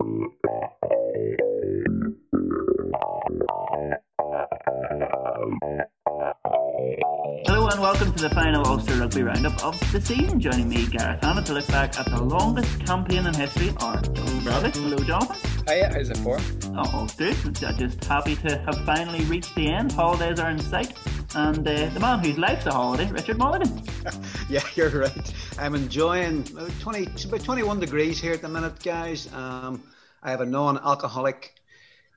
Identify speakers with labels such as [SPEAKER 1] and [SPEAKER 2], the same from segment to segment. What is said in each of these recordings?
[SPEAKER 1] Hello and welcome to the final Ulster Rugby Roundup of the season. Joining me, Gareth Hanna, to look back at the longest campaign in history, our Braddock. Hello, Jonathan.
[SPEAKER 2] Hiya, how's it for?
[SPEAKER 1] Oh, good. Just happy to have finally reached the end. Holidays are in sight. And uh, the man whose life's a holiday, Richard Mulligan.
[SPEAKER 3] yeah, you're right. I'm enjoying 20, about 21 degrees here at the minute, guys. Um, I have a non-alcoholic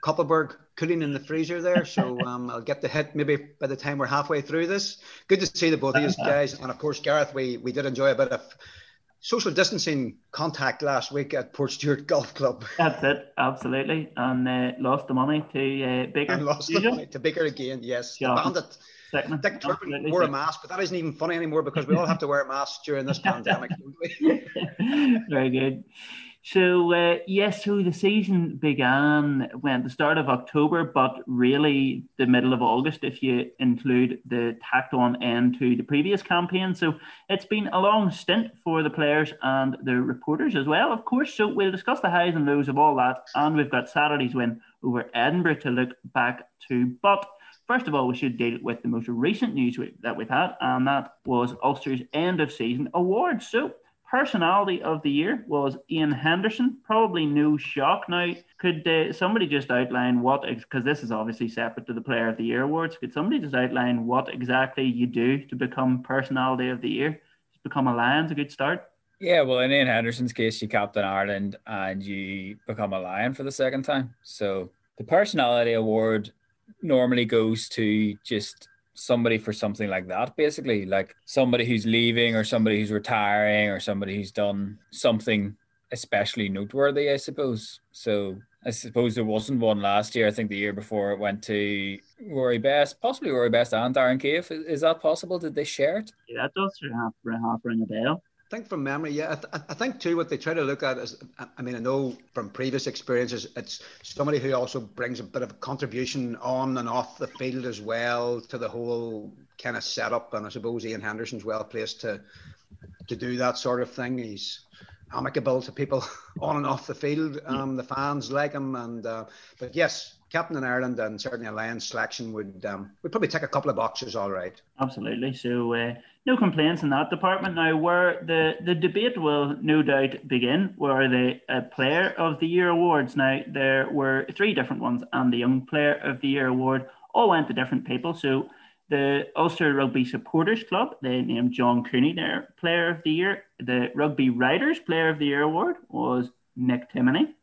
[SPEAKER 3] Kopparberg cooling in the freezer there, so um, I'll get the hit maybe by the time we're halfway through this. Good to see the both of you guys, and of course, Gareth. We we did enjoy a bit of social distancing contact last week at Portstewart Golf Club.
[SPEAKER 1] That's it, absolutely, and uh, lost the money to uh, Baker.
[SPEAKER 3] And lost the money to Baker again. Yes, yeah. the bandit. Second. Dick Turpin wore a mask, but that isn't even funny anymore because we all have to wear masks during this pandemic.
[SPEAKER 1] Very good. So uh, yes, so the season began when the start of October, but really the middle of August if you include the tacked on end to the previous campaign. So it's been a long stint for the players and the reporters as well, of course. So we'll discuss the highs and lows of all that, and we've got Saturday's win over Edinburgh to look back to. But first of all, we should deal with the most recent news that we've had, and that was Ulster's end of season awards. So personality of the year was Ian Henderson. Probably no shock. Now, could uh, somebody just outline what, because this is obviously separate to the Player of the Year awards, could somebody just outline what exactly you do to become personality of the year? Just become a Lion's a good start.
[SPEAKER 2] Yeah, well, in Ian Henderson's case, you captain Ireland and you become a Lion for the second time. So the personality award normally goes to just somebody for something like that basically. Like somebody who's leaving or somebody who's retiring or somebody who's done something especially noteworthy i suppose. So i suppose there wasn't one last year. I think the year before it went to rory best possibly rory best and darren cave is, that possible? Did they share it?
[SPEAKER 1] Yeah that does ring a bell
[SPEAKER 3] think from memory, yeah. I, th- I, think too what they try to look at is, I mean, I know from previous experiences, it's somebody who also brings a bit of a contribution on and off the field as well to the whole kind of setup. And I suppose Ian Henderson's well placed to to do that sort of thing. He's amicable to people on and off the field. Um, the fans like him, and uh, but yes, captain in Ireland and certainly a Lions selection would um, would probably tick a couple of boxes. All right.
[SPEAKER 1] Absolutely. So uh, no complaints in that department. Now, where the the debate will no doubt begin were the uh, Player of the Year awards. Now there were three different ones, and the Young Player of the Year award all went to different people. So. The Ulster Rugby Supporters Club, they named John Cooney their Player of the Year. The Rugby Writers Player of the Year award was Nick Timoney.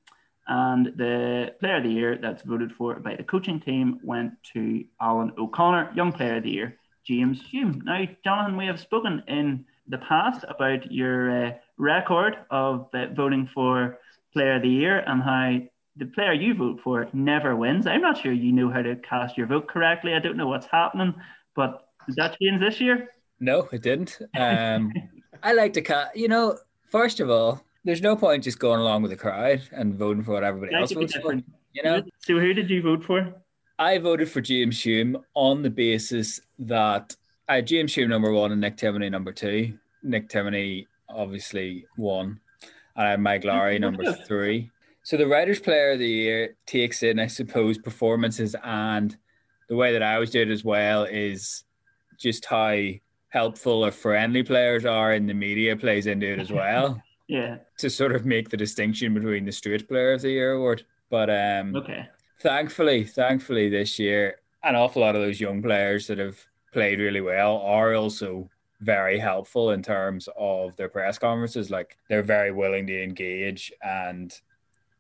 [SPEAKER 1] And the player of the year that's voted for by the coaching team went to Alan O'Connor, young player of the year, James Hume. Now, Jonathan, we have spoken in the past about your uh, record of uh, voting for player of the year and how the player you vote for never wins. I'm not sure you know how to cast your vote correctly. I don't know what's happening, but did that change this year?
[SPEAKER 2] No, it didn't. Um, I like to cast, you know, first of all, there's no point just going along with the crowd and voting for what everybody else votes for. You know.
[SPEAKER 1] So who did you vote for?
[SPEAKER 2] I voted for James Hume on the basis that I had James Hume number one and Nick Timoney number two. Nick Timoney obviously won, and I had Mike Lowry number three. So the Writers Player of the Year takes in, I suppose, performances and the way that I always do it as well is just how helpful or friendly players are in the media plays into it as well.
[SPEAKER 1] Yeah.
[SPEAKER 2] To sort of make the distinction between the straight player of the year award. But um
[SPEAKER 1] okay.
[SPEAKER 2] Thankfully, thankfully this year, an awful lot of those young players that have played really well are also very helpful in terms of their press conferences. Like they're very willing to engage and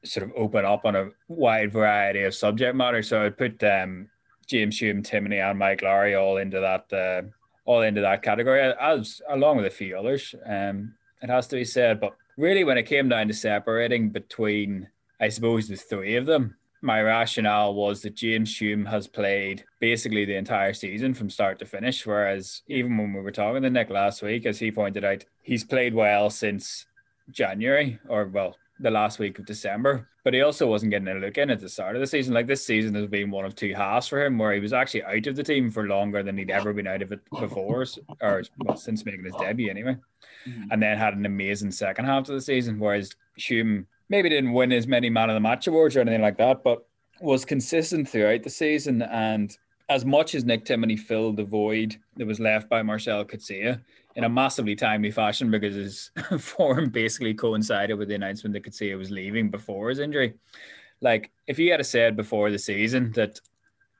[SPEAKER 2] sort of open up on a wide variety of subject matter. So I'd put um, James Hume, Timoney, and Mike Lowry all into that uh, all into that category, as along with a few others. Um, it has to be said. But really, when it came down to separating between, I suppose, the three of them, my rationale was that James Hume has played basically the entire season from start to finish. Whereas even when we were talking to Nick last week, as he pointed out, he's played well since January or well, the last week of December. But he also wasn't getting a look in at the start of the season. Like this season has been one of two halves for him where he was actually out of the team for longer than he'd ever been out of it before, or well, since making his debut anyway. Mm-hmm. And then had an amazing second half of the season. Whereas Hume maybe didn't win as many man of the match awards or anything like that, but was consistent throughout the season. And as much as Nick Timoney filled the void that was left by Marcel Coetzee in a massively timely fashion because his form basically coincided with the announcement that Coetzee was leaving before his injury. Like, if you had said before the season that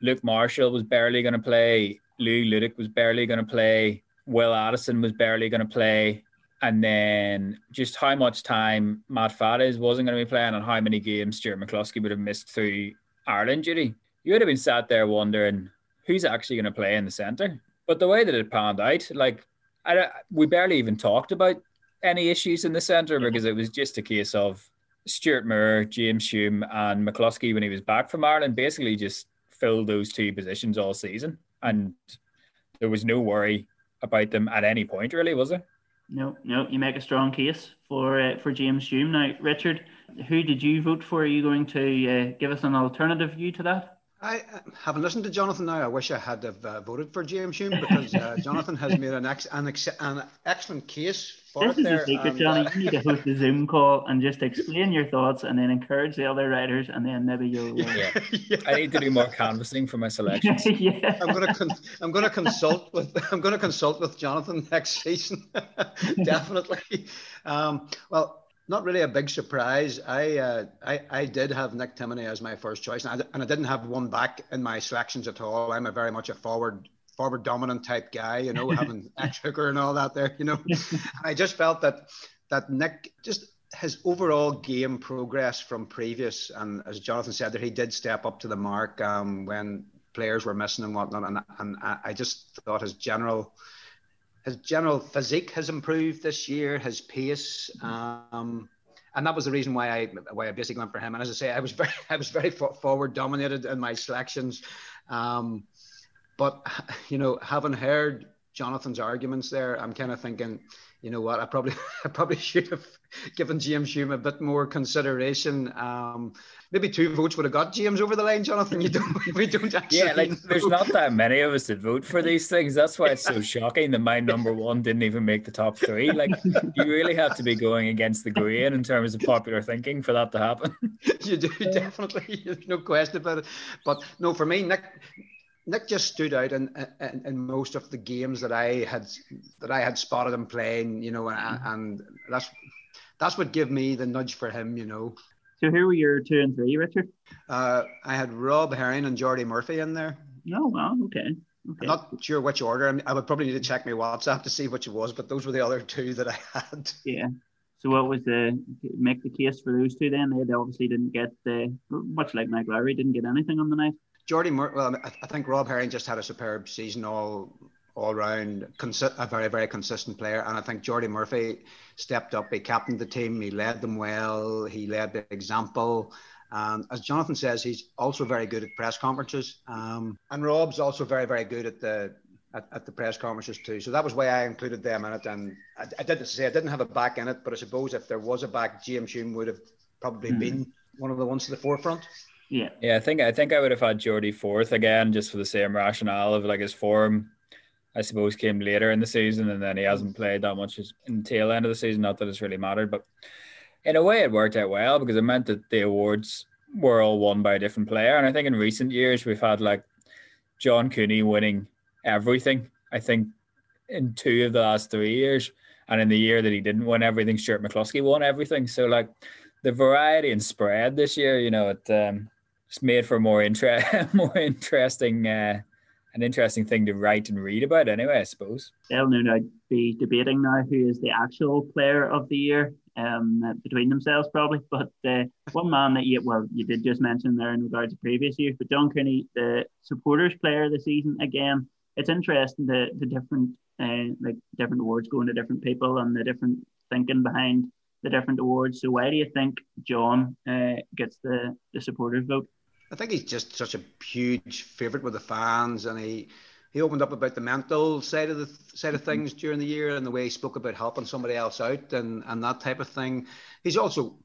[SPEAKER 2] Luke Marshall was barely going to play, Louis Ludik was barely going to play, Will Addison was barely going to play, and then just how much time Matt Faddes wasn't going to be playing and how many games Stuart McCloskey would have missed through Ireland duty, you would have been sat there wondering who's actually going to play in the centre. But the way that it panned out, like I, we barely even talked about any issues in the centre because it was just a case of Stuart Moore, James Hume, and McCloskey when he was back from Ireland basically just filled those two positions all season, and there was no worry about them at any point, really, was there?
[SPEAKER 1] No, no, you make a strong case for uh, for James Hume. Now, Richard, who did you vote for? Are you going to uh, give us an alternative view to that?
[SPEAKER 3] I haven't listened to Jonathan now. I wish I had have, uh, voted for James Hume because uh, Jonathan has made an, ex- an, ex- an excellent case for
[SPEAKER 1] this
[SPEAKER 3] it there.
[SPEAKER 1] This is a secret,
[SPEAKER 3] and,
[SPEAKER 1] Johnny.
[SPEAKER 3] uh,
[SPEAKER 1] You need to host a Zoom call and just explain your thoughts and then encourage the other writers and then maybe you'll... Uh...
[SPEAKER 2] Yeah. yeah. I need to do more canvassing for my selections.
[SPEAKER 1] yeah.
[SPEAKER 3] I'm going to con- I'm going to consult with I'm going to consult with Jonathan next season. Definitely. Um, well, not really a big surprise. I, uh, I I did have Nick Timoney as my first choice, and I, and I didn't have one back in my selections at all. I'm a very much a forward forward dominant type guy, you know, having ex hooker and all that there, you know. I just felt that that Nick just his overall game progress from previous, and as Jonathan said, that he did step up to the mark um, when players were missing and whatnot, and and I just thought his general his general physique has improved this year, his pace, um, and that was the reason why I why I basically went for him. And as I say, I was very I was very forward dominated in my selections, um, but you know, having heard Jonathan's arguments there, I'm kind of thinking, you know what, I probably I probably should have given James Hume a bit more consideration. Um, maybe two votes would have got James over the line, Jonathan. You don't, we don't actually.
[SPEAKER 2] Yeah, like there's not that many of us that vote for these things. That's why it's so shocking that my number one didn't even make the top three. Like you really have to be going against the grain in terms of popular thinking for that to happen.
[SPEAKER 3] you do definitely. There's no question about it. But no, for me, Nick. Nick just stood out in, in, in most of the games that I had that I had spotted him playing, you know, and, and that's that's what gave me the nudge for him, you know.
[SPEAKER 1] So who were your two and three, Richard?
[SPEAKER 3] Uh, I had Rob Herring and Jordi Murphy in there.
[SPEAKER 1] No, well, okay. okay.
[SPEAKER 3] I'm not sure which order. I, mean, I would probably need to check my WhatsApp to see which it was, but those were the other two that I had.
[SPEAKER 1] Yeah. So what was the make the case for those two then? They obviously didn't get the much like Mike Lowry didn't get anything on the night.
[SPEAKER 3] Jordi, Mur- well, I think Rob Herring just had a superb season all all round, consi- a very very consistent player, and I think Jordi Murphy stepped up. He captained the team. He led them well. He led the example. And as Jonathan says, he's also very good at press conferences. Um, and Rob's also very very good at the at, at, the press conferences too. So that was why I included them in it. And I, I didn't say I didn't have a back in it, but I suppose if there was a back, James Hume would have probably mm. been one of the ones to the forefront.
[SPEAKER 1] Yeah.
[SPEAKER 2] Yeah, I think I think I would have had Jordi fourth again, just for the same rationale of like his form, I suppose, came later in the season, and then he hasn't played that much in the tail end of the season. Not that it's really mattered, but in a way, it worked out well because it meant that the awards were all won by a different player. And I think in recent years we've had like John Cooney winning everything. I think in two of the last three years, and in the year that he didn't win everything, Stuart McCloskey won everything. So like the variety and spread this year, you know, it um, it's made for more interest, more interesting, uh, an interesting thing to write and read about. Anyway, I suppose
[SPEAKER 1] they'll no doubt be debating now who is the actual player of the year um, between themselves, probably. But uh, one man that you well, you did just mention there in regards to previous years, but John Cooney, the supporters player of the season again. It's interesting the the different uh, like different awards going to different people and the different thinking behind the different awards. So why do you think John uh, gets the the supporters vote?
[SPEAKER 3] I think he's just such a huge favourite with the fans, and he he opened up about the mental side of the side of things during the year, and the way he spoke about helping somebody else out and and that type of thing. He's also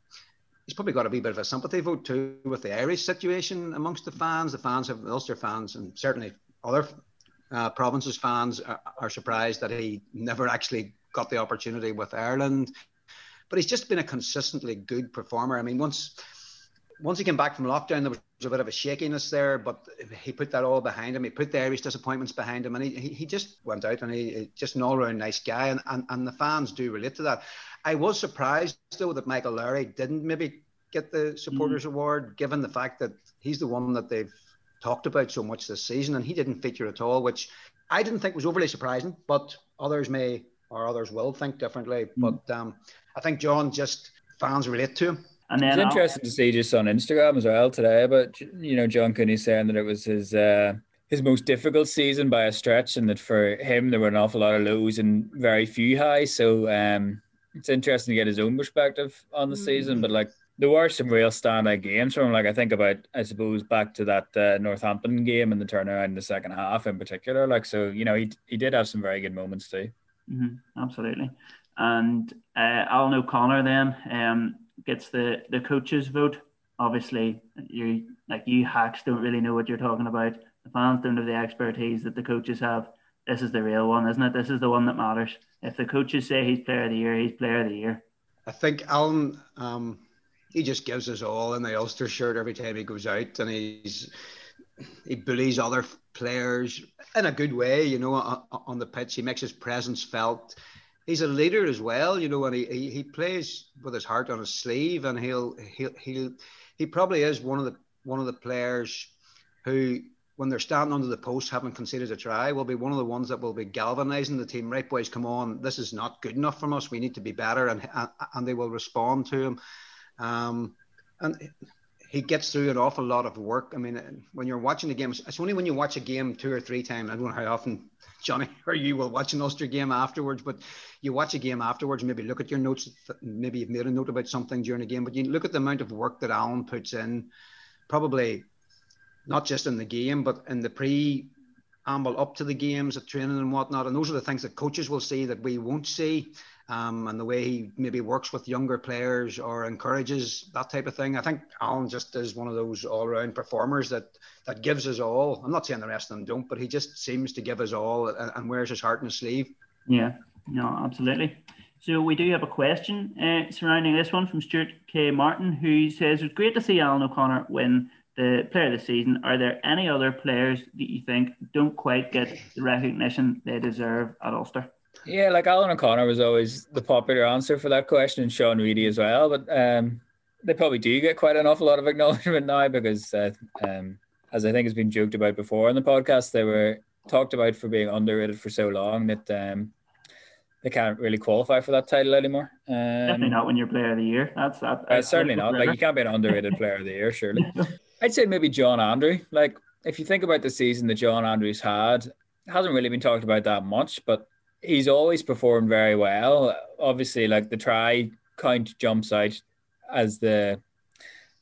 [SPEAKER 3] he's probably got a wee bit of a sympathy vote too with the Irish situation amongst the fans. The fans have Ulster fans, and certainly other uh, provinces fans are, are surprised that he never actually got the opportunity with Ireland but he's just been a consistently good performer. I mean, once once he came back from lockdown, there was a bit of a shakiness there, but he put that all behind him. He put the Irish disappointments behind him, and he, he just went out and he just an all round nice guy, and, and, and the fans do relate to that. I was surprised though that Michael Lowry didn't maybe get the supporters mm. award, given the fact that he's the one that they've talked about so much this season, and he didn't feature at all, which I didn't think was overly surprising, but others may or others will think differently. Mm. But um, I think John just fans relate to him.
[SPEAKER 2] And then it's interesting to see just on Instagram as well today. But you know, John Cooney saying that it was his uh, his most difficult season by a stretch, and that for him there were an awful lot of lows and very few highs. So um, it's interesting to get his own perspective on the mm. season. But like there were some real standout games from him. Like I think about, I suppose, back to that uh, Northampton game and the turnaround in the second half in particular. Like so, you know, he he did have some very good moments too.
[SPEAKER 1] Mm-hmm, absolutely. And uh, Alan O'Connor then um, gets the the coaches vote. Obviously, you like you hacks don't really know what you're talking about. The fans don't have the expertise that the coaches have. This is the real one, isn't it? This is the one that matters. If the coaches say he's player of the year, he's player of the year.
[SPEAKER 3] I think Alan, um, he just gives us all in the Ulster shirt every time he goes out, and he's he bullies other players in a good way, you know, on, on the pitch. He makes his presence felt he's a leader as well, you know, and he, he, he plays with his heart on his sleeve, and he'll he'll he'll he probably is one of the one of the players who, when they're standing under the post, haven't conceded a try, will be one of the ones that will be galvanising the team. Right, boys, come on, this is not good enough from us. We need to be better, and and, and they will respond to him. Um, and he gets through an awful lot of work. I mean, when you're watching the game, it's only when you watch a game two or three times. I don't know how often Johnny or you will watch an Ulster game afterwards, but you watch a game afterwards, maybe look at your notes, maybe you've made a note about something during the game, but you look at the amount of work that Alan puts in, probably not just in the game, but in the pre amble up to the games at training and whatnot. And those are the things that coaches will see that we won't see um, and the way he maybe works with younger players or encourages that type of thing. I think Alan just is one of those all-round performers that that gives us all. I'm not saying the rest of them don't, but he just seems to give us all and, and wears his heart on his sleeve.
[SPEAKER 1] Yeah, no, absolutely. So we do have a question uh, surrounding this one from Stuart K. Martin, who says it's great to see Alan O'Connor win the player of the season. Are there any other players that you think don't quite get the recognition they deserve at Ulster?
[SPEAKER 2] Yeah, like Alan O'Connor was always the popular answer for that question, and Sean Reidy as well. But um, they probably do get quite an awful lot of acknowledgement now because, uh, um, as I think has been joked about before in the podcast, they were talked about for being underrated for so long that um, they can't really qualify for that title anymore.
[SPEAKER 1] Um, Definitely not when you're player of the year. That's that. Uh,
[SPEAKER 2] certainly not. Like you can't be an underrated player of the year, surely. I'd say maybe John Andrew. Like if you think about the season that John Andrews had, hasn't really been talked about that much, but he's always performed very well. Obviously, like the try count jumps out as the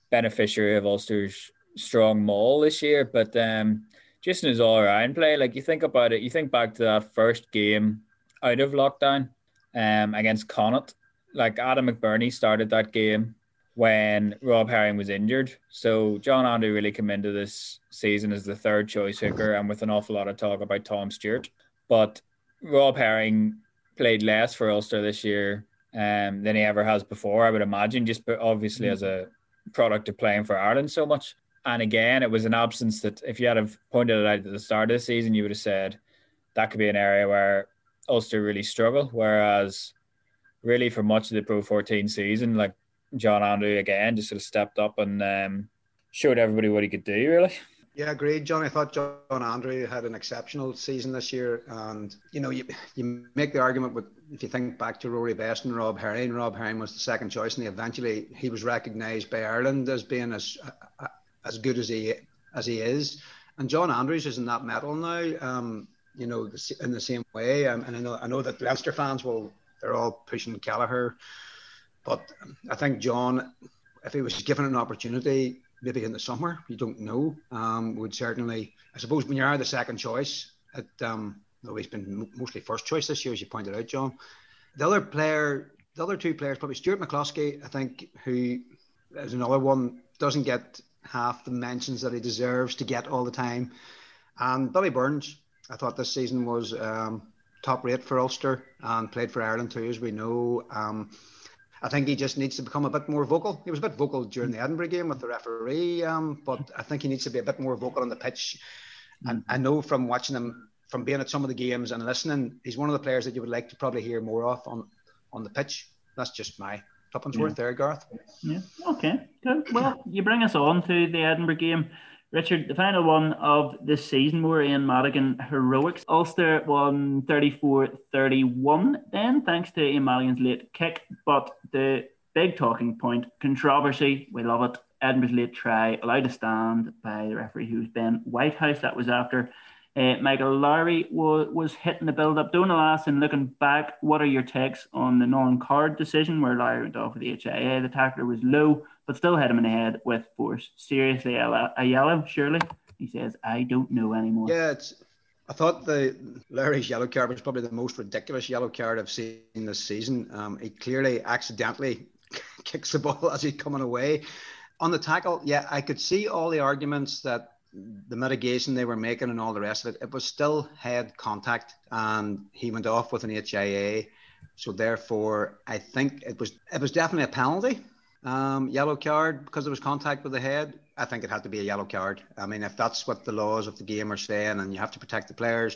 [SPEAKER 2] beneficiary of Ulster's strong maul this year, but um, just in his all play, like you think about it, you think back to that first game out of lockdown um, against Connacht. Like Adam McBurney started that game when Rob Herring was injured. So John Andrew really came into this season as the third choice hooker and with an awful lot of talk about Tom Stewart. But Rob Herring played less for Ulster this year um, than he ever has before, I would imagine, just obviously mm-hmm. as a product of playing for Ireland so much. And again, it was an absence that if you had have pointed it out at the start of the season, you would have said that could be an area where Ulster really struggle. Whereas, really, for much of the Pro 14 season, like John Andrew again just sort of stepped up and um, showed everybody what he could do, really.
[SPEAKER 3] Yeah, agreed, John. I thought John Andrew had an exceptional season this year, and you know, you you make the argument with if you think back to Rory Best and Rob Herring. Rob Herring was the second choice, and he eventually he was recognised by Ireland as being as as good as he as he is. And John Andrews is in that medal now. Um, you know, in the same way. Um, and I know I know that Leinster fans will they're all pushing Kelleher, but I think John, if he was given an opportunity, maybe in the summer. You don't know. Um, would certainly, I suppose, when you are the second choice, it um, he's been mostly first choice this year, as you pointed out, John. The other player, the other two players, probably Stuart McCloskey, I think, who is another one doesn't get half the mentions that he deserves to get all the time. And Billy Burns, I thought this season was um, top rate for Ulster and played for Ireland too, as we know. Um, I think he just needs to become a bit more vocal. He was a bit vocal during the Edinburgh game with the referee, um, but I think he needs to be a bit more vocal on the pitch. And I know from watching him, from being at some of the games and listening, he's one of the players that you would like to probably hear more of on, on the pitch. That's just my tuppence yeah. worth there, Garth.
[SPEAKER 1] Yeah. Okay. Good. Well, you bring us on to the Edinburgh game. Richard, the final one of this season were Ian Madigan heroics. Ulster won 34-31 then, thanks to Ian Madigan's late kick. But the big talking point, controversy, we love it. Edinburgh's late try, allowed to stand by the referee who's Ben Whitehouse. That was after uh, Michael Lowry was, was hitting the build up. Donal and looking back, what are your takes on the non card decision where Lowry went off with the HIA? The tackler was low, but still hit him in the head with force. Seriously, a, yellow, surely? He says, I don't know anymore.
[SPEAKER 3] Yeah, it's. I thought the Larry's yellow card was probably the most ridiculous yellow card I've seen this season. Um, he clearly accidentally kicks the ball as he's coming away. On the tackle, yeah, I could see all the arguments that the mitigation they were making and all the rest of it, it was still head contact, and he went off with an HIA. So therefore, I think it was it was definitely a penalty, um, yellow card because it was contact with the head. I think it had to be a yellow card. I mean, if that's what the laws of the game are saying, and you have to protect the players,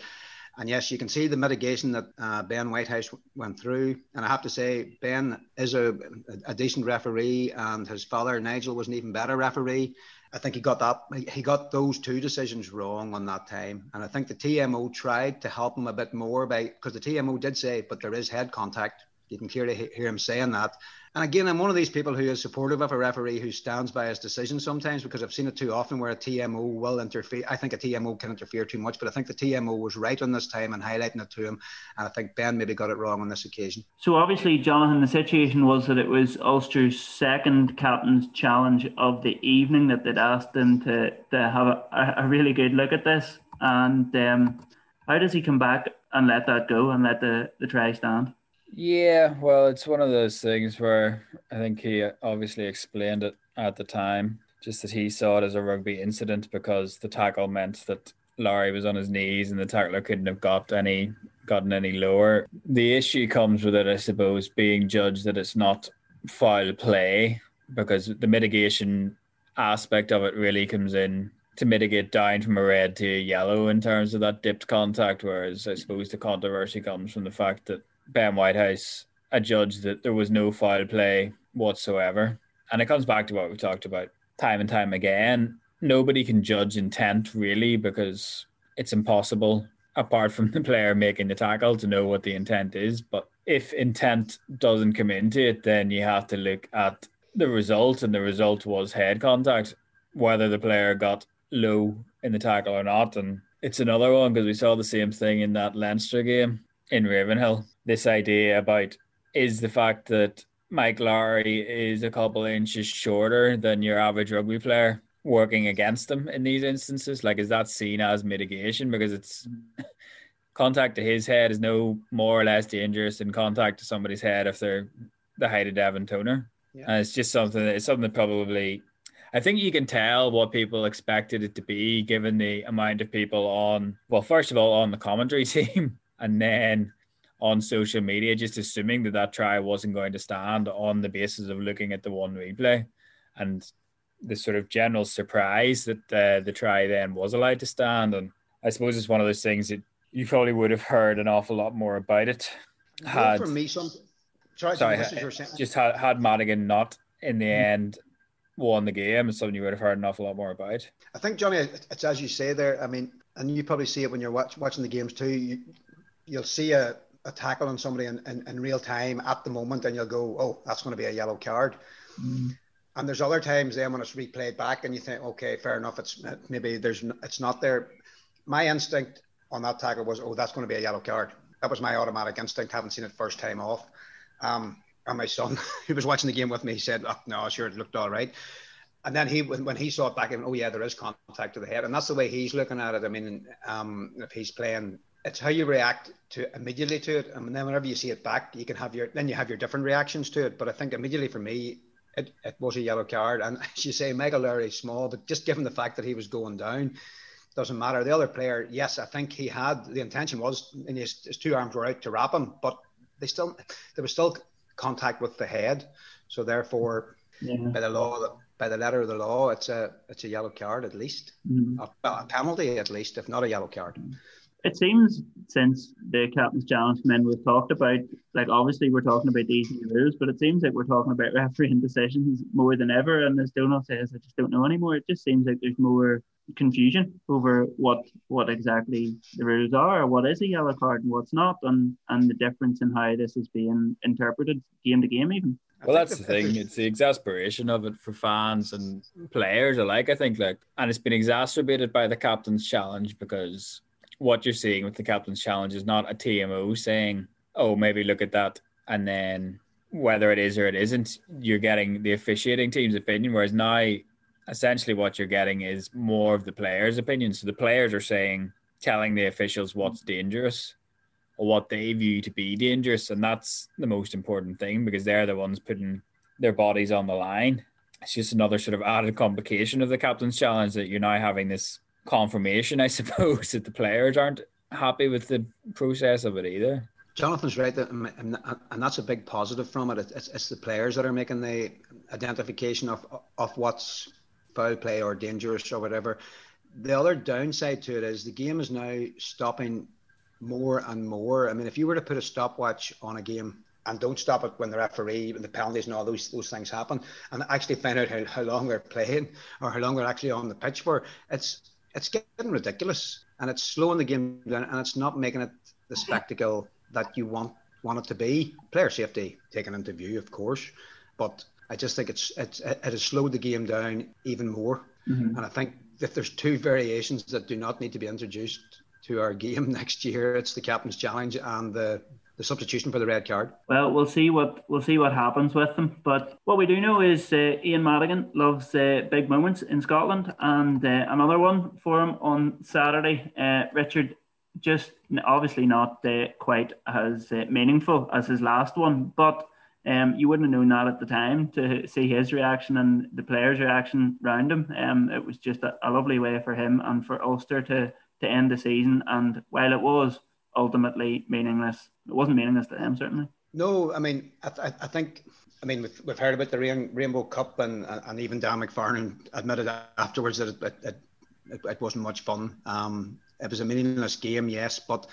[SPEAKER 3] and yes, you can see the mitigation that uh, Ben Whitehouse went through. And I have to say, Ben is a, a decent referee, and his father Nigel was an even better referee. I think he got that he got those two decisions wrong on that time, and I think the TMO tried to help him a bit more by because the TMO did say, but there is head contact. You can clearly hear him saying that, and again, I'm one of these people who is supportive of a referee who stands by his decision sometimes because I've seen it too often where a TMO will interfere. I think a TMO can interfere too much, but I think the TMO was right on this time and highlighting it to him. And I think Ben maybe got it wrong on this occasion.
[SPEAKER 1] So obviously, Jonathan, the situation was that it was Ulster's second captain's challenge of the evening that they'd asked him to, to have a, a really good look at this. And um, how does he come back and let that go and let the, the try stand?
[SPEAKER 2] Yeah, well, it's one of those things where I think he uh, obviously explained it at the time, just that he saw it as a rugby incident because the tackle meant that Lowry was on his knees and the tackler couldn't have got any gotten any lower. The issue comes with it, I suppose, being judged that it's not foul play because the mitigation aspect of it really comes in to mitigate down from a red to a yellow in terms of that dipped contact, whereas I suppose the controversy comes from the fact that Ben Whitehouse adjudged that there was no foul play whatsoever. And it comes back to what we talked about time and time again. Nobody can judge intent really because it's impossible, apart from the player making the tackle, to know what the intent is. But if intent doesn't come into it, then you have to look at the result, and the result was head contact, whether the player got low in the tackle or not. And it's another one because we saw the same thing in that Leinster game in Ravenhill. This idea about is the fact that Mike Lowry is a couple inches shorter than your average rugby player working against them in these instances? Like, is that seen as mitigation? Because it's contact to his head is no more or less dangerous than contact to somebody's head if they're the height of Devin Toner. Yeah. And it's just something that it's something that probably I think you can tell what people expected it to be given the amount of people on well, first of all, on the commentary team and then on social media, just assuming that that try wasn't going to stand on the basis of looking at the one replay, and the sort of general surprise that uh, the try then was allowed to stand. And I suppose it's one of those things that you probably would have heard an awful lot more about it.
[SPEAKER 3] Had, for me, some sorry,
[SPEAKER 2] sorry just had, had Madigan not in the mm-hmm. end won the game, it's something you would have heard an awful lot more about.
[SPEAKER 3] I think Johnny, it's as you say there. I mean, and you probably see it when you're watch, watching the games too. You, you'll see a, a tackle on somebody in, in, in, real time at the moment and you'll go, oh, that's going to be a yellow card. Mm. And there's other times then when it's replayed back and you think, okay, fair enough. It's maybe there's it's not there. My instinct on that tackle was, oh, that's going to be a yellow card. That was my automatic instinct. Haven't seen it first time off. Um, and my son, who was watching the game with me, he said, oh, no, sure, it looked all right. And then he, when, when he saw it back, he went, oh yeah, there is contact to the head, and that's the way he's looking at it. I mean, um, if he's playing it's how you react to immediately to it, and then whenever you see it back, you can have your then you have your different reactions to it. But I think immediately for me, it, it was a yellow card, and as you say, Michael Lowry small, but just given the fact that he was going down, doesn't matter. The other player, yes, I think he had the intention was, and his, his two arms were out to wrap him, but they still there was still contact with the head. So therefore, yeah. by the law, by the letter of the law, it's a it's a yellow card at least, mm-hmm. a, a, penalty at least, if not a yellow card.
[SPEAKER 1] It seems since the captain's challenge men we've talked about, like obviously we're talking about these new rules, but it seems like we're talking about refereeing decisions more than ever. And as Donald says, I just don't know anymore. It just seems like there's more confusion over what what exactly the rules are, or what is a yellow card and what's not, and and the difference in how this is being interpreted game to game even.
[SPEAKER 2] Well, that's the thing. It's the exasperation of it for fans and players alike. I think, like, and it's been exacerbated by the captain's challenge because what you're seeing with the captain's challenge is not a TMO saying, "Oh, maybe look at that," and then whether it is or it isn't, you're getting the officiating team's opinion. Whereas now essentially what you're getting is more of the players' opinion. So the players are saying, telling the officials what's dangerous or what they view to be dangerous. And that's the most important thing because they're the ones putting their bodies on the line. It's just another sort of added complication of the captain's challenge that you're now having this confirmation, I suppose, that the players aren't happy with the process of it either.
[SPEAKER 3] Jonathan's right, and that's a big positive from it. It's, it's the players that are making the identification of of what's foul play or dangerous or whatever. The other downside to it is the game is now stopping more and more. I mean, if you were to put a stopwatch on a game and don't stop it when the referee and the penalties and all those those things happen, and actually find out how, how long they're playing or how long they're actually on the pitch for, it's it's getting ridiculous and it's slowing the game down and it's not making it the spectacle that you want want it to be. Player safety taken into view, of course, but I just think it's, it's it has slowed the game down even more. Mm-hmm. And I think if there's two variations that do not need to be introduced to our game next year, it's the captain's challenge and the the substitution for the red card.
[SPEAKER 1] Well, we'll see what we'll see what happens with them. But what we do know is uh, Ian Madigan loves uh, big moments in Scotland, and uh, another one for him on Saturday. Uh, Richard, just obviously not uh, quite as uh, meaningful as his last one, but um, you wouldn't have known that at the time to see his reaction and the players' reaction around him. Um, it was just a, a lovely way for him and for Ulster to to end the season. And while it was ultimately meaningless, it wasn't meaningless to them certainly.
[SPEAKER 3] No, I mean, I, th- I think, I mean, we've, we've heard about the Rain- Rainbow Cup, and and even Dan McFarland admitted afterwards that it, it, it, it wasn't much fun. Um, it was a meaningless game, yes, but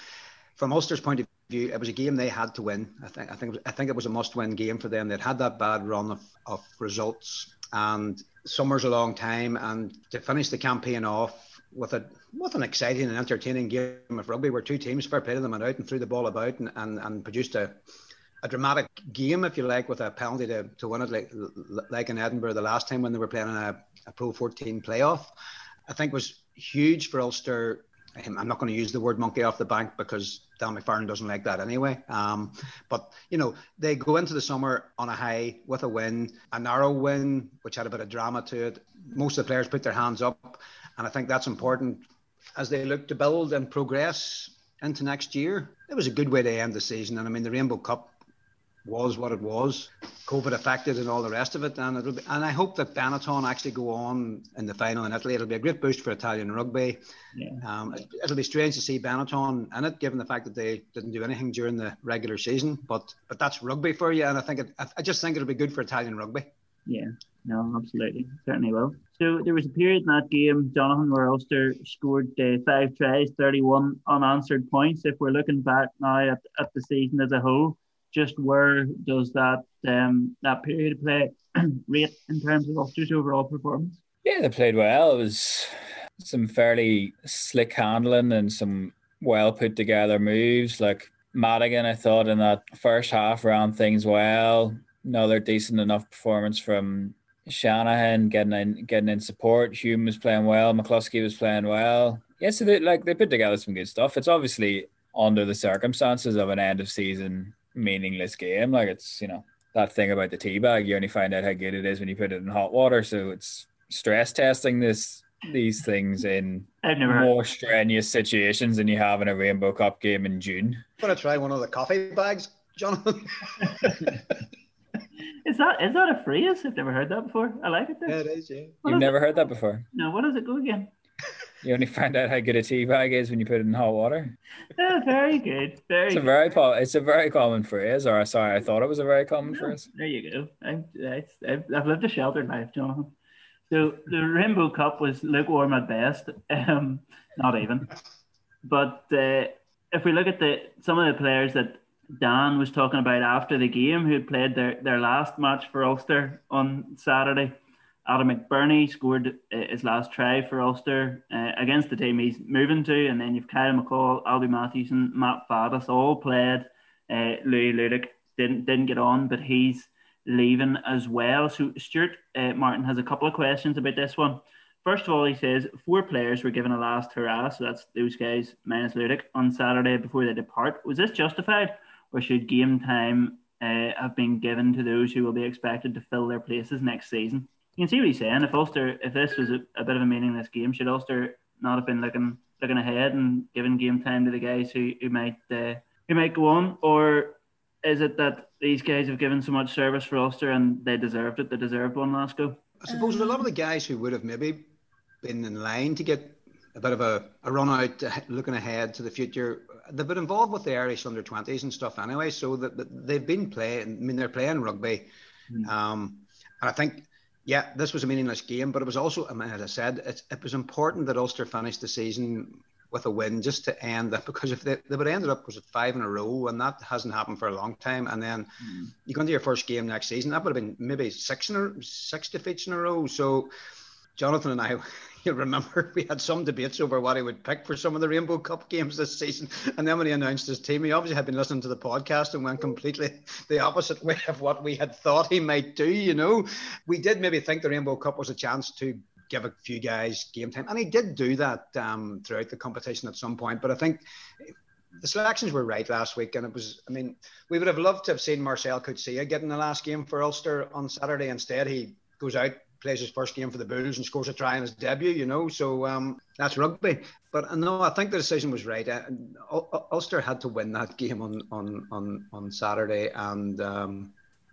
[SPEAKER 3] from Ulster's point of view, it was a game they had to win. I think I think I think it was a must-win game for them. They'd had that bad run of, of results, and summer's a long time, and to finish the campaign off with a with an exciting and entertaining game of rugby, where two teams fair play them and out and threw the ball about and, and, and produced a a dramatic game, if you like, with a penalty to, to win it, like like in Edinburgh the last time when they were playing in a, a Pro 14 playoff. I think was huge for Ulster I'm not going to use the word monkey off the bank because Dan McFarland doesn't like that anyway. Um, but you know, they go into the summer on a high with a win, a narrow win, which had a bit of drama to it. Most of the players put their hands up, and I think that's important as they look to build and progress into next year. It was a good way to end the season, and I mean, the Rainbow Cup was what it was, COVID affected and all the rest of it. And it'll be, and I hope that Benetton actually go on in the final in Italy. It'll be a great boost for Italian rugby. Yeah. Um, it, will be strange to see Benetton in it, given the fact that they didn't do anything during the regular season. But but that's rugby for you, and I think it, I, I just think it'll be good for Italian rugby.
[SPEAKER 1] Yeah, no, absolutely, certainly will. So there was a period in that game, Jonathan, where Ulster scored uh, five tries, thirty-one unanswered points. If we're looking back now at, at the season as a whole just where does that um, that period of play rate in terms of Ulster's overall performance?
[SPEAKER 2] Yeah, they played well. It was some fairly slick handling and some well put together moves. Like Madigan, I thought in that first half ran things well. Another decent enough performance from Shanahan getting in getting in support. Hume was playing well. McCloskey was playing well. Yeah, so they like they put together some good stuff. It's obviously under the circumstances of an end of season meaningless game. Like it's you know that thing about the tea bag. You only find out how good it is when you put it in hot water. So it's stress testing this these things in more strenuous situations than you have in a Rainbow Cup game in June.
[SPEAKER 3] I'm gonna try one of the coffee bags, Jonathan.
[SPEAKER 1] is that is that a phrase? I've never heard that before. I like it.
[SPEAKER 3] Though. Yeah, it is. Yeah.
[SPEAKER 2] What You've never it? heard that before.
[SPEAKER 1] No. What does it go again?
[SPEAKER 2] You only find out how good a tea bag is when you put it in hot water.
[SPEAKER 1] Yeah, very good. Very.
[SPEAKER 2] It's a
[SPEAKER 1] good.
[SPEAKER 2] very it's a very common phrase, or sorry, I thought it was a very common phrase.
[SPEAKER 1] There you go. I, I, I've lived a sheltered life, Jonathan. So the Rainbow Cup was lukewarm at best, um, not even. But uh, if we look at the some of the players that Dan was talking about after the game, who played their, their last match for Ulster on Saturday, Adam McBurney scored uh, his last try for Ulster uh, against the team he's moving to, and then you've Kyle McCall, Alby Mathewson, Matt Faddes all played. Uh, Louis Ludik didn't didn't get on, but he's leaving as well. So Stuart uh, Martin has a couple of questions about this one. First of all, he says four players were given a last hurrah, so that's those guys minus Ludik on Saturday before they depart. Was this justified, or should game time uh, have been given to those who will be expected to fill their places next season? You can see what he's saying. If Ulster, if this was a, a bit of a meaningless game, should Ulster not have been looking looking ahead and giving game time to the guys who, who might uh, who might go on, or is it that these guys have given so much service for Ulster and they deserved it? They deserved one last go.
[SPEAKER 3] I suppose a lot of the guys who would have maybe been in line to get a bit of a, a run out, looking ahead to the future, they've been involved with the Irish under twenties and stuff anyway. So that, they've been playing. I mean, they're playing rugby, mm. um, and I think. Yeah, this was a meaningless game, but it was also, I mean, as I said, it, it was important that Ulster finished the season with a win just to end that because if they, they would have ended up was it five in a row and that hasn't happened for a long time and then mm. you go into your first game next season that would have been maybe six in a six defeats in a row so Jonathan and I you remember we had some debates over what he would pick for some of the Rainbow Cup games this season and then when he announced his team he obviously had been listening to the podcast and went completely the opposite way of what we had thought he might do you know we did maybe think the Rainbow Cup was a chance to give a few guys game time, and he did do that um, throughout the competition at some point. But I think the selections were right last week, and it was. I mean, we would have loved to have seen Marcel Coetzee getting the last game for Ulster on Saturday. Instead, he goes out, plays his first game for the Bulls, and scores a try in his debut. You know, so um, that's rugby. But uh, no, I think the decision was right. Uh, Ulster had to win that game on on on on Saturday, and. Um,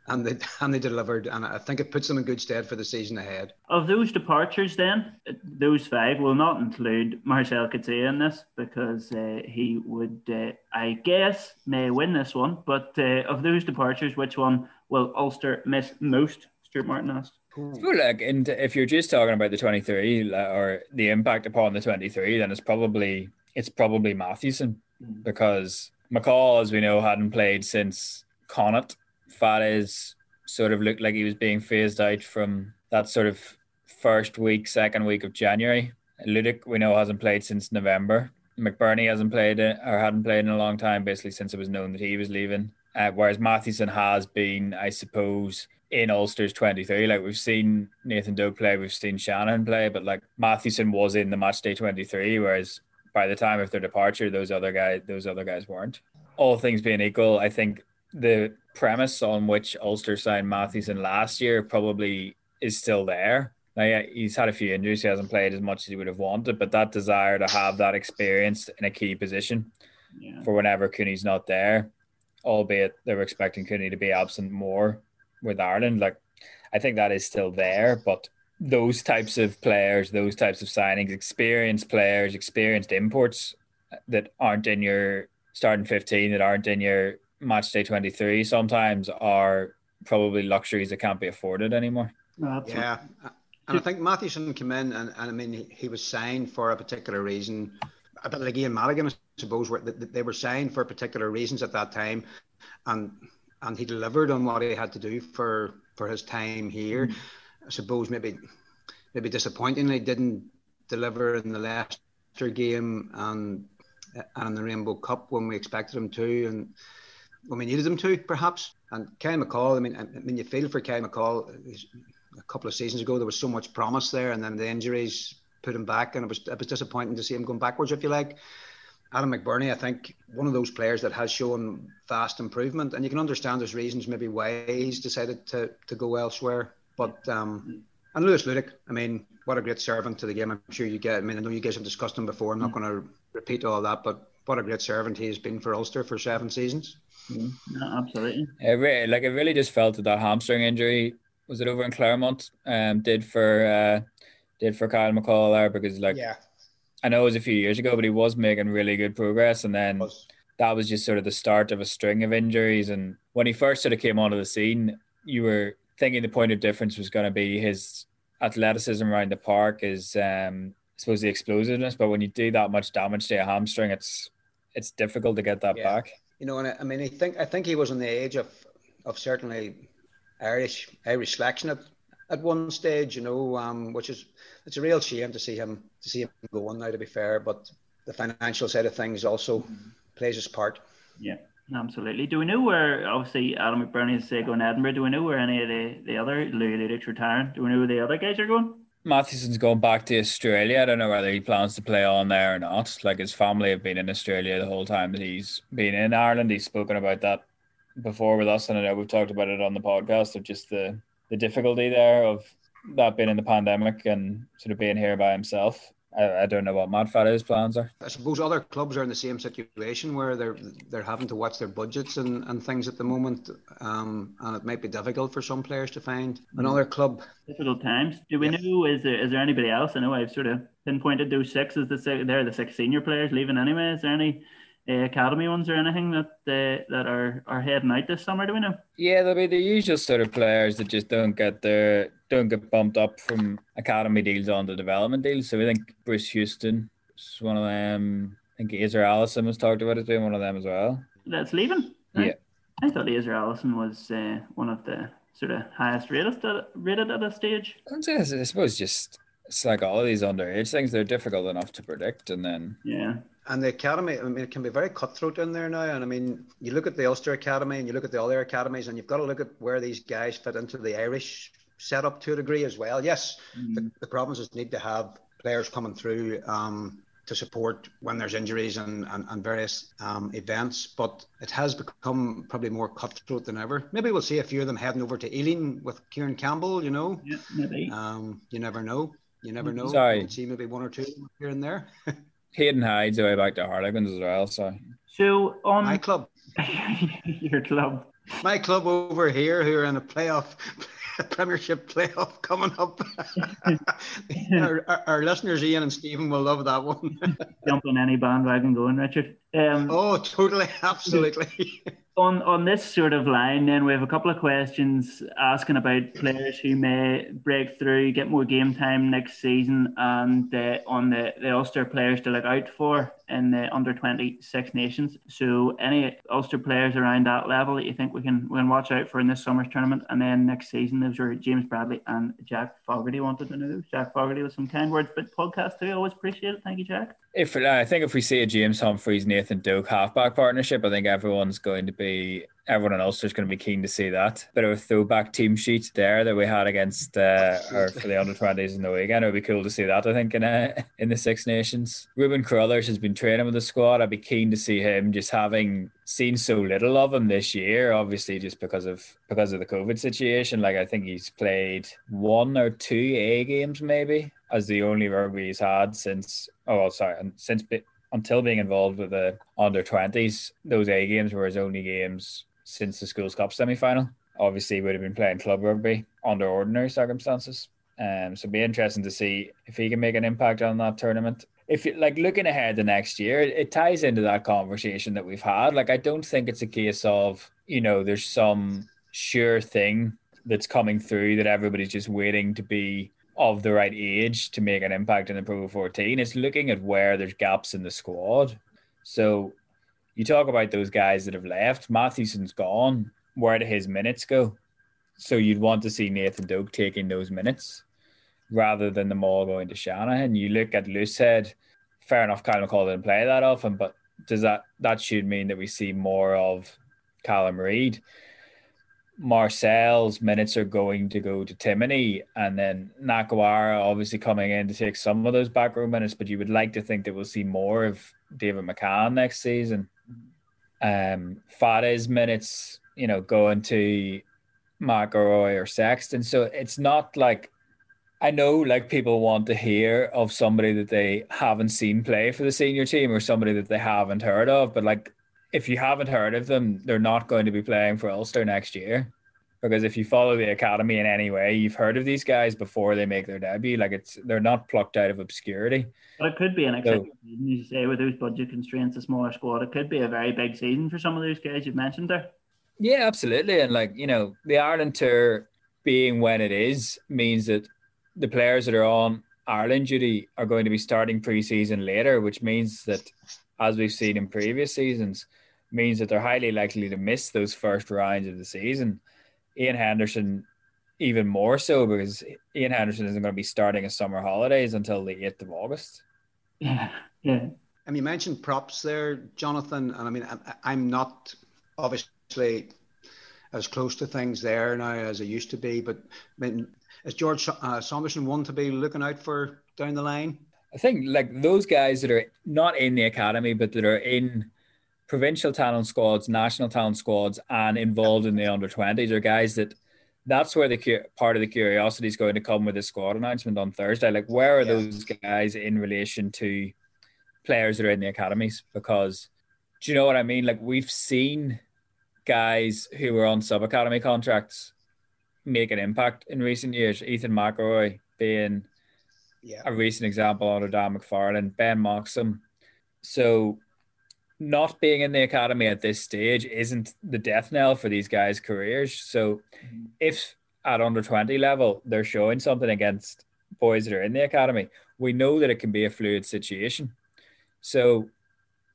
[SPEAKER 3] and they and they delivered, and I think it puts them in good stead for the season ahead.
[SPEAKER 1] Of those departures, then those five will not include Marcel Coetzee in this because uh, he would, uh, I guess, may win this one. But uh, of those departures, which one will Ulster miss most? Stuart Martin asked.
[SPEAKER 2] So like, and if you're just talking about the 23 or the impact upon the 23, then it's probably it's probably Mathewson mm. because McCall, as we know, hadn't played since Connacht Faddes sort of looked like he was being phased out from that sort of first week, second week of January. Ludik, we know, hasn't played since November. McBurney hasn't played or hadn't played in a long time, basically since it was known that he was leaving. Uh, whereas Mathewson has been, I suppose, in Ulster's 23. Like we've seen Nathan Doak play, we've seen Shanahan play, but like Mathewson was in the match day 23, whereas by the time of their departure, those other guys, those other guys weren't. All things being equal, I think the premise on which Ulster signed Mathewson last year probably is still there. Now, yeah, he's had a few injuries. He hasn't played as much as he would have wanted, but that desire to have that experience in a key position yeah. for whenever Cooney's not there, albeit they were expecting Cooney to be absent more with Ireland. Like, I think that is still there, but those types of players, those types of signings, experienced players, experienced imports that aren't in your starting 15, that aren't in your match day 23 sometimes are probably luxuries that can't be afforded anymore.
[SPEAKER 3] yeah. And I think Mathewson came in and, and I mean, he, he, was signed for a particular reason. A bit like Ian Madigan, I suppose, where they were signed for particular reasons at that time. And and he delivered on what he had to do for, for his time here. Mm. I suppose maybe maybe disappointingly didn't deliver in the Leicester game and and in the Rainbow Cup when we expected him to. And when we needed him to, perhaps. And Kyle McCall, I mean, I mean, you feel for Kyle McCall. A couple of seasons ago, there was so much promise there, and then the injuries put him back, and it was it was disappointing to see him going backwards, if you like. Adam McBurney, I think, one of those players that has shown vast improvement, and you can understand there's reasons maybe why he's decided to, to go elsewhere. But um, and Louis Ludik, I mean, what a great servant to the game. I'm sure you get. I mean, I know you guys have discussed him before. I'm not mm. going to repeat all that, but what a great servant he has been for Ulster for seven seasons.
[SPEAKER 1] Mm, absolutely.
[SPEAKER 2] It really, like it really just felt that that hamstring injury was it over in Clermont um did for uh did for Kyle McCall there because like
[SPEAKER 3] yeah
[SPEAKER 2] I know it was a few years ago, but he was making really good progress. And then
[SPEAKER 3] Was-
[SPEAKER 2] that was just sort of the start of a string of injuries. And when he first sort of came onto the scene, you were thinking the point of difference was going to be his athleticism around the park, is, um, I suppose the explosiveness. But when you do that much damage to a hamstring, it's it's difficult to get that
[SPEAKER 3] Yeah.
[SPEAKER 2] back.
[SPEAKER 3] You know, and I, I mean, I think I think he was on the age of of certainly Irish Irish selection at, at one stage. You know, um, which is it's a real shame to see him to see him go on now. To be fair, but the financial side of things also plays its part.
[SPEAKER 1] Yeah, absolutely. Do we know where, obviously, Adam McBurney is uh, going to Edinburgh? Do we know where any of the, the other, Louis Ludik's retiring? Do we know where the other guys are going?
[SPEAKER 2] Mathewson's going back to Australia. I don't know whether he plans to play on there or not. Like his family have been in Australia the whole time that he's been in Ireland. He's spoken about that before with us, and I know we've talked about it on the podcast of just the the difficulty there of that being in the pandemic and sort of being here by himself. I, I don't know what Matt Faddes's plans are.
[SPEAKER 3] I suppose other clubs are in the same situation where they're they're having to watch their budgets and, and things at the moment, um, and it might be difficult for some players to find another club.
[SPEAKER 1] Difficult times. Do we
[SPEAKER 3] Yes.
[SPEAKER 1] know, is there, is there anybody else? I know I've sort of pinpointed those six as the they're the six senior players leaving anyway. Is there any uh, academy ones or anything that uh, that are, are heading out this summer? Do we know?
[SPEAKER 2] Yeah, there'll be the usual sort of players that just don't get their don't get bumped up from academy deals onto the development deals. So I think Bruce Houston is one of them. I think Azur Allison was talked about as being one of them as well.
[SPEAKER 1] That's leaving?
[SPEAKER 2] Yeah.
[SPEAKER 1] I thought Azur Allison was uh, one of the sort of highest rated at, rated at a stage.
[SPEAKER 2] I suppose just it's like all of these underage things, they're difficult enough to predict. And then
[SPEAKER 1] Yeah.
[SPEAKER 3] And the academy, I mean, it can be very cutthroat in there now. And I mean, you look at the Ulster Academy and you look at the other academies, and you've got to look at where these guys fit into the Irish setup to a degree as well. Yes, the, the provinces need to have players coming through um, to support when there's injuries and, and, and various um, events, but it has become probably more cutthroat than ever. Maybe we'll see a few of them heading over to Ealing with Kieran Campbell, you know.
[SPEAKER 1] Yeah, maybe.
[SPEAKER 3] Um, you never know. You never know.
[SPEAKER 2] Sorry.
[SPEAKER 3] You could see maybe one or two here and there.
[SPEAKER 2] Hayden Hyde's away back to Harlequins as well. So
[SPEAKER 1] So on
[SPEAKER 3] My club.
[SPEAKER 1] your club,
[SPEAKER 3] my club over here who are in a playoff premiership playoff coming up our, our, our listeners ian and stephen will love that one
[SPEAKER 1] jump on any bandwagon going, Richard. Um,
[SPEAKER 3] oh totally absolutely
[SPEAKER 1] on on this sort of line, then we have a couple of questions asking about players who may break through, get more game time next season, and uh, on the the Ulster players to look out for in the under twenty six nations. So any Ulster players around that level that you think we can we can watch out for in this summer's tournament, and then next season those were James Bradley and Jack Fogarty wanted to know. Jack Fogarty with some kind words, but podcast too. Always appreciate it. Thank you, Jack.
[SPEAKER 2] If I think if we see a James Humphreys Nathan Doak halfback partnership, I think everyone's going to be everyone in is going to be keen to see that. Bit of a throwback team sheet there that we had against uh, or for the under twenties in the weekend. It would be cool to see that. I think in uh, in the Six Nations, Ruben Carruthers has been training with the squad. I'd be keen to see him just having seen so little of him this year. Obviously, just because of because of the COVID situation. Like I think he's played one or two A games maybe as the only rugby he's had since. Oh, sorry, and since until being involved with the under twenties, those A games were his only games since the schools cup semi final. Obviously, would have been playing club rugby under ordinary circumstances. Um, so it'd be interesting to see if he can make an impact on that tournament. If you like looking ahead the next year, it, it ties into that conversation that we've had. Like, I don't think it's a case of you know there's some sure thing that's coming through that everybody's just waiting to be of the right age to make an impact in the Pro 14. It's looking at where there's gaps in the squad. So you talk about those guys that have left. Mathewson's gone. Where do his minutes go? So you'd want to see Nathan Doak taking those minutes rather than them all going to Shanahan. You look at Loosehead, fair enough, Kyle McCall didn't play that often, but does that that should mean that we see more of Callum Reid? Marcell's minutes are going to go to Timoney, and then Nakarawa obviously coming in to take some of those back row minutes. But you would like to think that we'll see more of David McCann next season. Um, Faddes's minutes, you know, going to McIlroy or Sexton. So it's not like I know like people want to hear of somebody that they haven't seen play for the senior team or somebody that they haven't heard of, but like if you haven't heard of them, they're not going to be playing for Ulster next year. because if you follow the academy in any way, you've heard of these guys before they make their debut. Like it's they're not plucked out of obscurity.
[SPEAKER 1] But it could be an exciting so, season, you say, with those budget constraints, a smaller squad. It could be a very big season for some of those guys you've mentioned there.
[SPEAKER 2] Yeah, absolutely. And like, you know, the Ireland tour being when it is means that the players that are on Ireland duty are going to be starting preseason later, which means that as we've seen in previous seasons, means that they're highly likely to miss those first rounds of the season. Ian Henderson, even more so because Ian Henderson isn't going to be starting his summer holidays until the 8th of August.
[SPEAKER 1] Yeah, yeah.
[SPEAKER 3] And you mentioned props there, Jonathan. And I mean, I'm not obviously as close to things there now as I used to be, but I mean, is George uh, Saunderson one to be looking out for down the line?
[SPEAKER 2] I think like those guys that are not in the academy, but that are in provincial talent squads, national talent squads, and involved in the under 20s are guys that that's where the part of the curiosity is going to come with the squad announcement on Thursday. Like, where are yeah. those guys in relation to players that are in the academies? Because do you know what I mean? Like, we've seen guys who were on sub academy contracts make an impact in recent years. Ethan McIlroy being yeah. a recent example under Dan McFarland, Ben Moxham. So not being in the academy at this stage isn't the death knell for these guys' careers. So mm-hmm. if at under 20 level they're showing something against boys that are in the academy, we know that it can be a fluid situation. So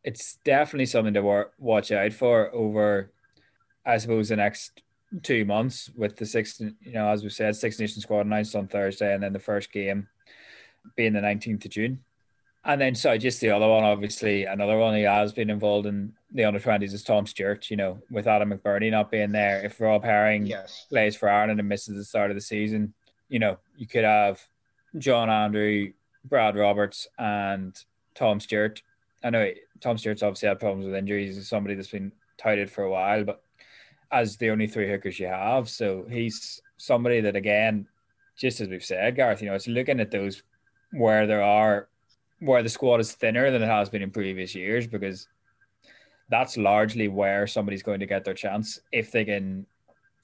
[SPEAKER 2] it's definitely something to watch out for over, I suppose, the next two months with the six, you know, as we said, Six Nation squad announced on Thursday, and then the first game being the 19th of June. And then, so just the other one, obviously, another one he has been involved in the under 20s is Tom Stewart, you know, with Adam McBurney not being there. If Rob Herring yes. plays for Ireland and misses the start of the season, you know, you could have John Andrew, Brad Roberts, and Tom Stewart. I know Tom Stewart's obviously had problems with injuries. He's somebody that's been touted for a while, but as the only three hookers you have. So he's somebody that, again, just as we've said, Gareth, you know, it's looking at those where there are where the squad is thinner than it has been in previous years because that's largely where somebody's going to get their chance if they can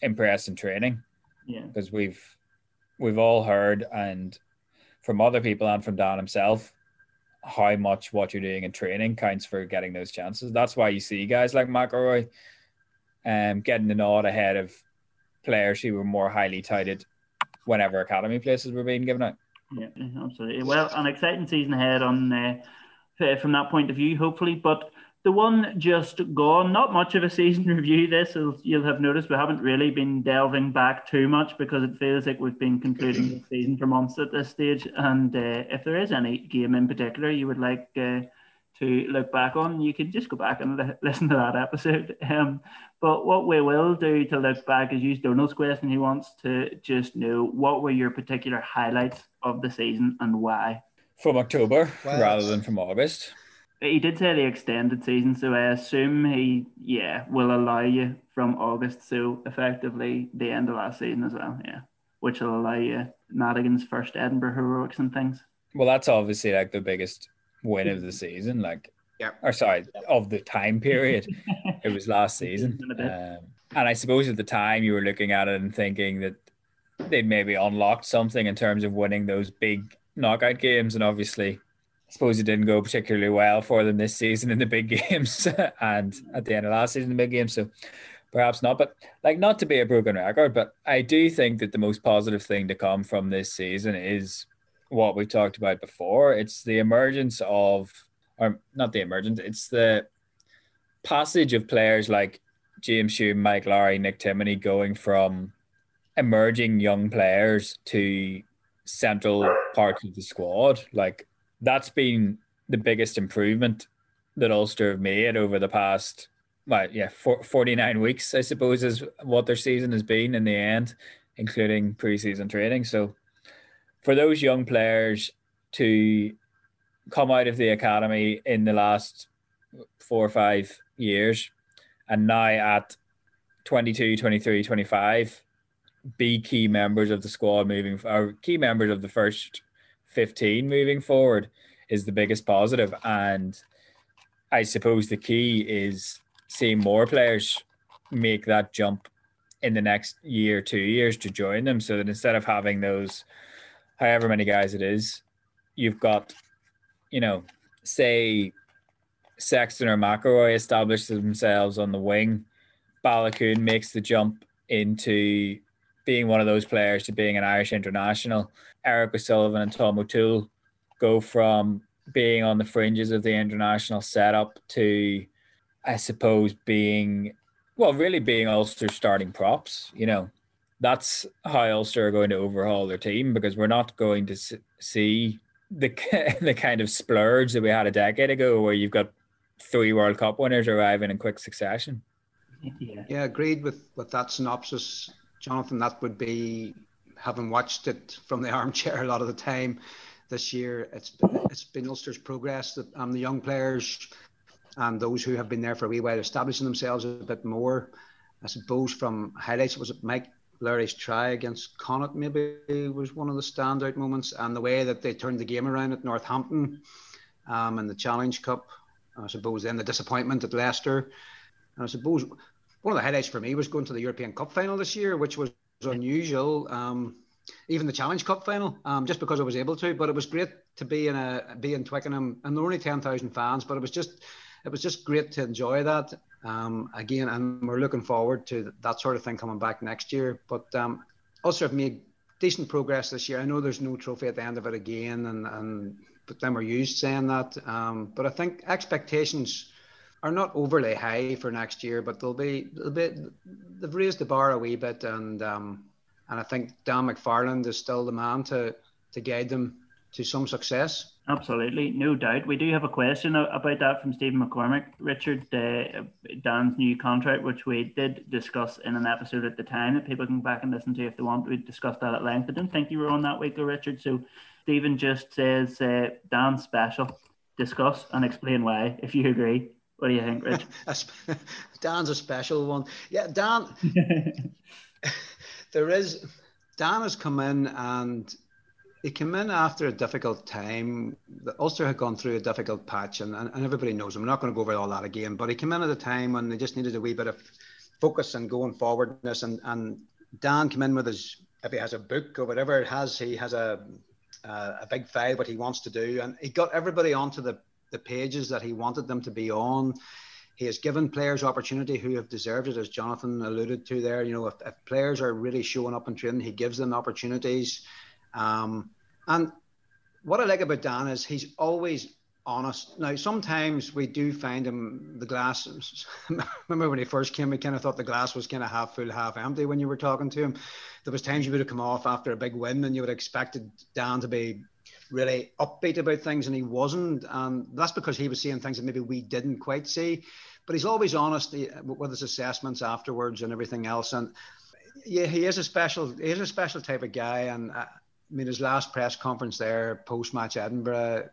[SPEAKER 2] impress in training.
[SPEAKER 1] Yeah.
[SPEAKER 2] Because we've we've all heard and from other people and from Dan himself how much what you're doing in training counts for getting those chances. That's why you see guys like McIlroy um getting the nod ahead of players who were more highly touted whenever academy places were being given out.
[SPEAKER 1] Yeah, absolutely. Well, an exciting season ahead on uh, from that point of view, hopefully. But the one just gone, not much of a season review. This you'll have noticed we haven't really been delving back too much because it feels like we've been concluding the season for months at this stage. And uh, if there is any game in particular you would like uh, to look back on, you can just go back and li- listen to that episode. Um, but what we will do to look back is use Donald's question. He wants to just know what were your particular highlights of the season and why.
[SPEAKER 2] From October wow. rather than from August.
[SPEAKER 1] He did say the extended season, so I assume he, yeah, will allow you from August. So effectively the end of last season as well, yeah, which will allow you Madigan's first Edinburgh heroics and things.
[SPEAKER 2] Well, that's obviously like the biggest win of the season. Like yeah. Or sorry, of the time period. it was last season. Um, and I suppose at the time you were looking at it and thinking that they'd maybe unlocked something in terms of winning those big knockout games. And obviously, I suppose it didn't go particularly well for them this season in the big games and at the end of last season in the big games. So perhaps not. But like not to be a broken record, but I do think that the most positive thing to come from this season is what we talked about before. It's the emergence of or not the emergence, it's the passage of players like James Hume, Mike Lowry, Nick Timoney going from emerging young players to central parts of the squad. Like that's been the biggest improvement that Ulster have made over the past, well, yeah, for, 49 weeks, I suppose, is what their season has been in the end, including preseason training. So for those young players to come out of the academy in the last four or five years and now at 22 23 25 be key members of the squad moving or key members of the first 15 moving forward is the biggest positive. and i suppose the key is seeing more players make that jump in the next year, two years to join them. So that instead of having those, however many guys it is, you've got, you know, say Sexton or McIlroy establish themselves on the wing. Baloucoune makes the jump into being one of those players to being an Irish international. Eric O'Sullivan and Tom O'Toole go from being on the fringes of the international setup to, I suppose, being well, really being Ulster starting props. You know, that's how Ulster are going to overhaul their team because we're not going to see the the kind of splurge that we had a decade ago, where you've got three World Cup winners arriving in quick succession.
[SPEAKER 3] Yeah, yeah agreed with with that synopsis, Jonathan. That would be having watched it from the armchair a lot of the time this year. It's been, it's been Ulster's progress that um, the young players and those who have been there for a wee while establishing themselves a bit more. I suppose from highlights was it Mike Lowry's try against Connacht maybe was one of the standout moments, and the way that they turned the game around at Northampton um, in the Challenge Cup. I suppose then the disappointment at Leicester. And I suppose one of the highlights for me was going to the European Cup final this year, which was unusual. Um, even the Challenge Cup final, um, just because I was able to. But it was great to be in a be in Twickenham, and there were only ten thousand fans, but it was just it was just great to enjoy that um, again, and we're looking forward to that sort of thing coming back next year. But um, also have made decent progress this year. I know there's no trophy at the end of it again, and and but then we're used saying that. Um, but I think expectations are not overly high for next year, but they'll be, a bit. they've raised the bar a wee bit, and um, and I think Dan McFarland is still the man to to guide them to some success.
[SPEAKER 1] Absolutely, no doubt. We do have a question about that from Stephen McCormick. Richard, uh, Dan's new contract, which we did discuss in an episode at the time that people can go back and listen to if they want. We discussed that at length. I didn't think you were on that week, though, Richard. So Stephen just says uh, Dan's special. Discuss and explain why, if you agree. What do you think, Rich?
[SPEAKER 3] Dan's a special one. Yeah, Dan. there is Dan has come in and he came in after a difficult time. The Ulster had gone through a difficult patch, and, and, and everybody knows him. I'm not going to go over all that again, but he came in at a time when they just needed a wee bit of focus and going forwardness. And, and Dan came in with his, if he has a book or whatever it has, he has a, a, a big file what he wants to do, and he got everybody onto the, the pages that he wanted them to be on. He has given players opportunity who have deserved it, as Jonathan alluded to there. You know, if, if players are really showing up in training, he gives them opportunities. Um, and what I like about Dan is he's always honest. Now, sometimes we do find him the glass. remember when he first came, we kind of thought the glass was kind of half full, half empty when you were talking to him. There was times you would have come off after a big win and you would have expected Dan to be really upbeat about things, and he wasn't. And that's because he was seeing things that maybe we didn't quite see. But he's always honest with his assessments afterwards and everything else. And yeah, he is a special. He is a special type of guy, and. Uh, I mean, his last press conference there, post match Edinburgh,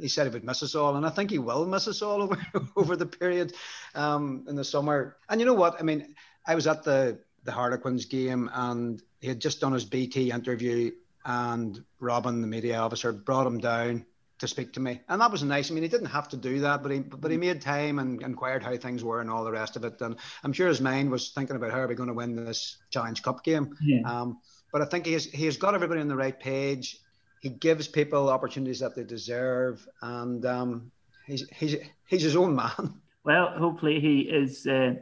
[SPEAKER 3] he said he would miss us all, and I think he will miss us all over over the period um, in the summer. And you know what? I mean, I was at the the Harlequins game, and he had just done his BT interview, and Robin, the media officer, brought him down to speak to me, and that was nice. I mean, he didn't have to do that, but he but he made time and inquired how things were and all the rest of it. And I'm sure his mind was thinking about how are we going to win this Challenge Cup game. Yeah. Um, but I think he has, he has got everybody on the right page. He gives people opportunities that they deserve, and um, he's, he's, he's his own man.
[SPEAKER 1] Well, hopefully he is uh,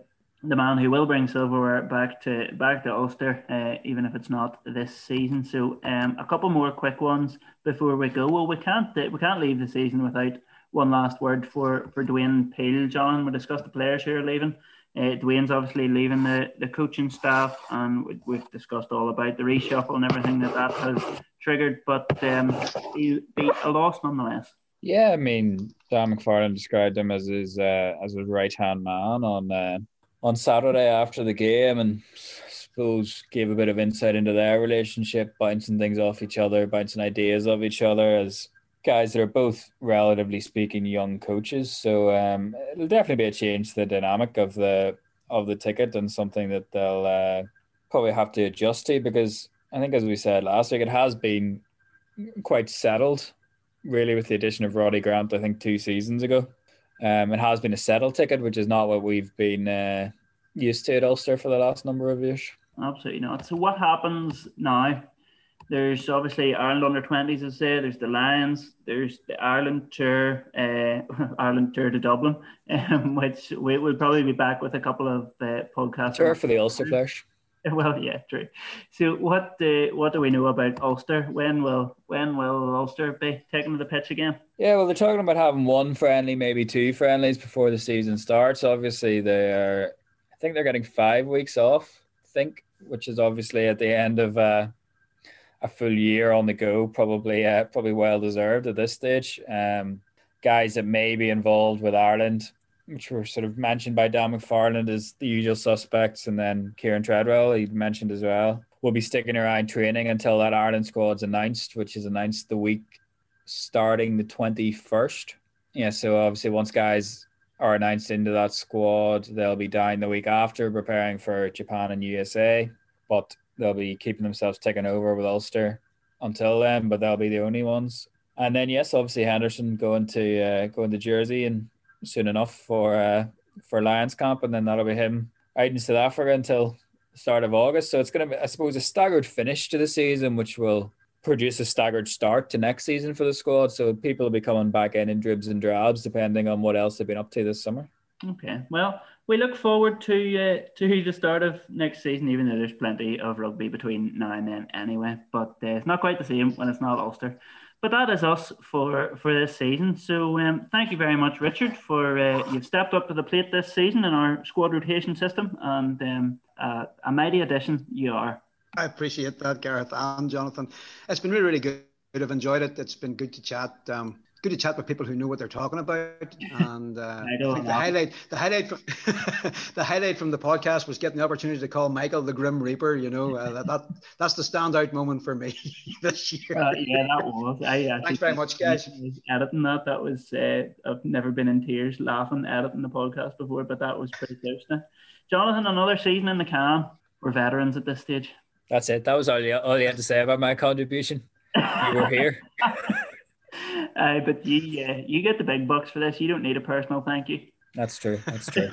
[SPEAKER 1] the man who will bring silverware back to back to Ulster, uh, even if it's not this season. So, um, a couple more quick ones before we go. Well, we can't we can't leave the season without one last word for for Dwayne Peel. John, we discussed the players who are leaving. Uh, Dwayne's obviously leaving the, the coaching staff, and we, we've discussed all about the reshuffle and everything that that has triggered. But um, he be a loss nonetheless.
[SPEAKER 2] Yeah, I mean, Dan McFarland described him as his uh, as his right hand man on uh, on Saturday after the game, and I suppose gave a bit of insight into their relationship, bouncing things off each other, bouncing ideas off each other as guys that are both relatively speaking young coaches. So um, it'll definitely be a change to the dynamic of the of the ticket and something that they'll uh, probably have to adjust to because I think as we said last week, it has been quite settled really with the addition of Roddy Grant, I think two seasons ago. Um, it has been a settled ticket, which is not what we've been uh, used to at Ulster for the last number of years.
[SPEAKER 1] absolutely not. So what happens now? There's obviously Ireland under twenties, as I say. There's the Lions. There's the Ireland tour, uh, Ireland tour to Dublin, um, which we will probably be back with a couple of uh, podcasts.
[SPEAKER 2] Tour for the Ulster Flash.
[SPEAKER 1] Well, yeah, true. So, what uh, what do we know about Ulster? When will when will Ulster be taking to the pitch again?
[SPEAKER 2] Yeah, well, they're talking about having one friendly, maybe two friendlies before the season starts. Obviously, they are. I think they're getting five weeks off. I think, which is obviously at the end of uh, a full year on the go. Probably, uh, probably well deserved at this stage. Um, guys that may be involved with Ireland which were sort of mentioned by Dan McFarland as the usual suspects, and then Kieran Treadwell, he mentioned as well, will be sticking around training until that Ireland squad's announced, which is announced the week starting the 21st. Yeah, so obviously, once guys are announced into that squad, they'll be down the week after preparing for Japan and USA, but they'll be keeping themselves taken over with Ulster until then, but they'll be the only ones. And then, yes, obviously Henderson going to uh, going to Jersey and soon enough for uh, for Lions camp, and then that'll be him out in South Africa until start of August. So it's going to be, I suppose, a staggered finish to the season, which will produce a staggered start to next season for the squad. So people will be coming back in in dribs and drabs, depending on what else they've been up to this summer.
[SPEAKER 1] Okay, well, we look forward to uh, to the start of next season, even though there's plenty of rugby between now and then, anyway. But uh, it's not quite the same when it's not Ulster but that is us for for this season. So um, thank you very much, Richard, for uh, you've stepped up to the plate this season in our squad rotation system, and um, a mighty addition you are.
[SPEAKER 3] I appreciate that, Gareth and Jonathan. It's been really, really good. I've enjoyed it. It's been good to chat. Um, good to chat with people who know what they're talking about. And uh, I, I think the highlight, the highlight, from, the highlight from the podcast was getting the opportunity to call Michael the Grim Reaper. You know, uh, that, that that's the standout moment for me this year.
[SPEAKER 1] Uh, yeah, that was. I
[SPEAKER 3] Thanks very much, guys.
[SPEAKER 1] editing that. That was. Uh, I've never been in tears laughing editing the podcast before, but that was pretty close. Now. Jonathan, another season in the can. We're veterans at this stage.
[SPEAKER 2] That's it. That was all you, all you had to say about my contribution. You were here.
[SPEAKER 1] Uh, but you, uh, you get the big bucks for this. You don't need a personal thank you.
[SPEAKER 2] That's true. That's true.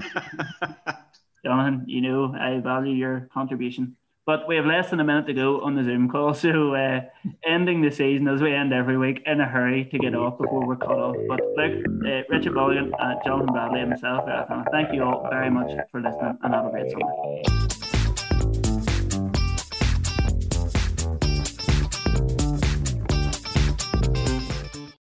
[SPEAKER 1] Jonathan, you know I value your contribution. But we have less than a minute to go on the Zoom call, so uh, ending the season as we end every week in a hurry to get off before we're cut off. But look, uh, Richard Mulligan, uh, Jonathan Bradley, and myself, thank you all very much for listening, and have a great summer.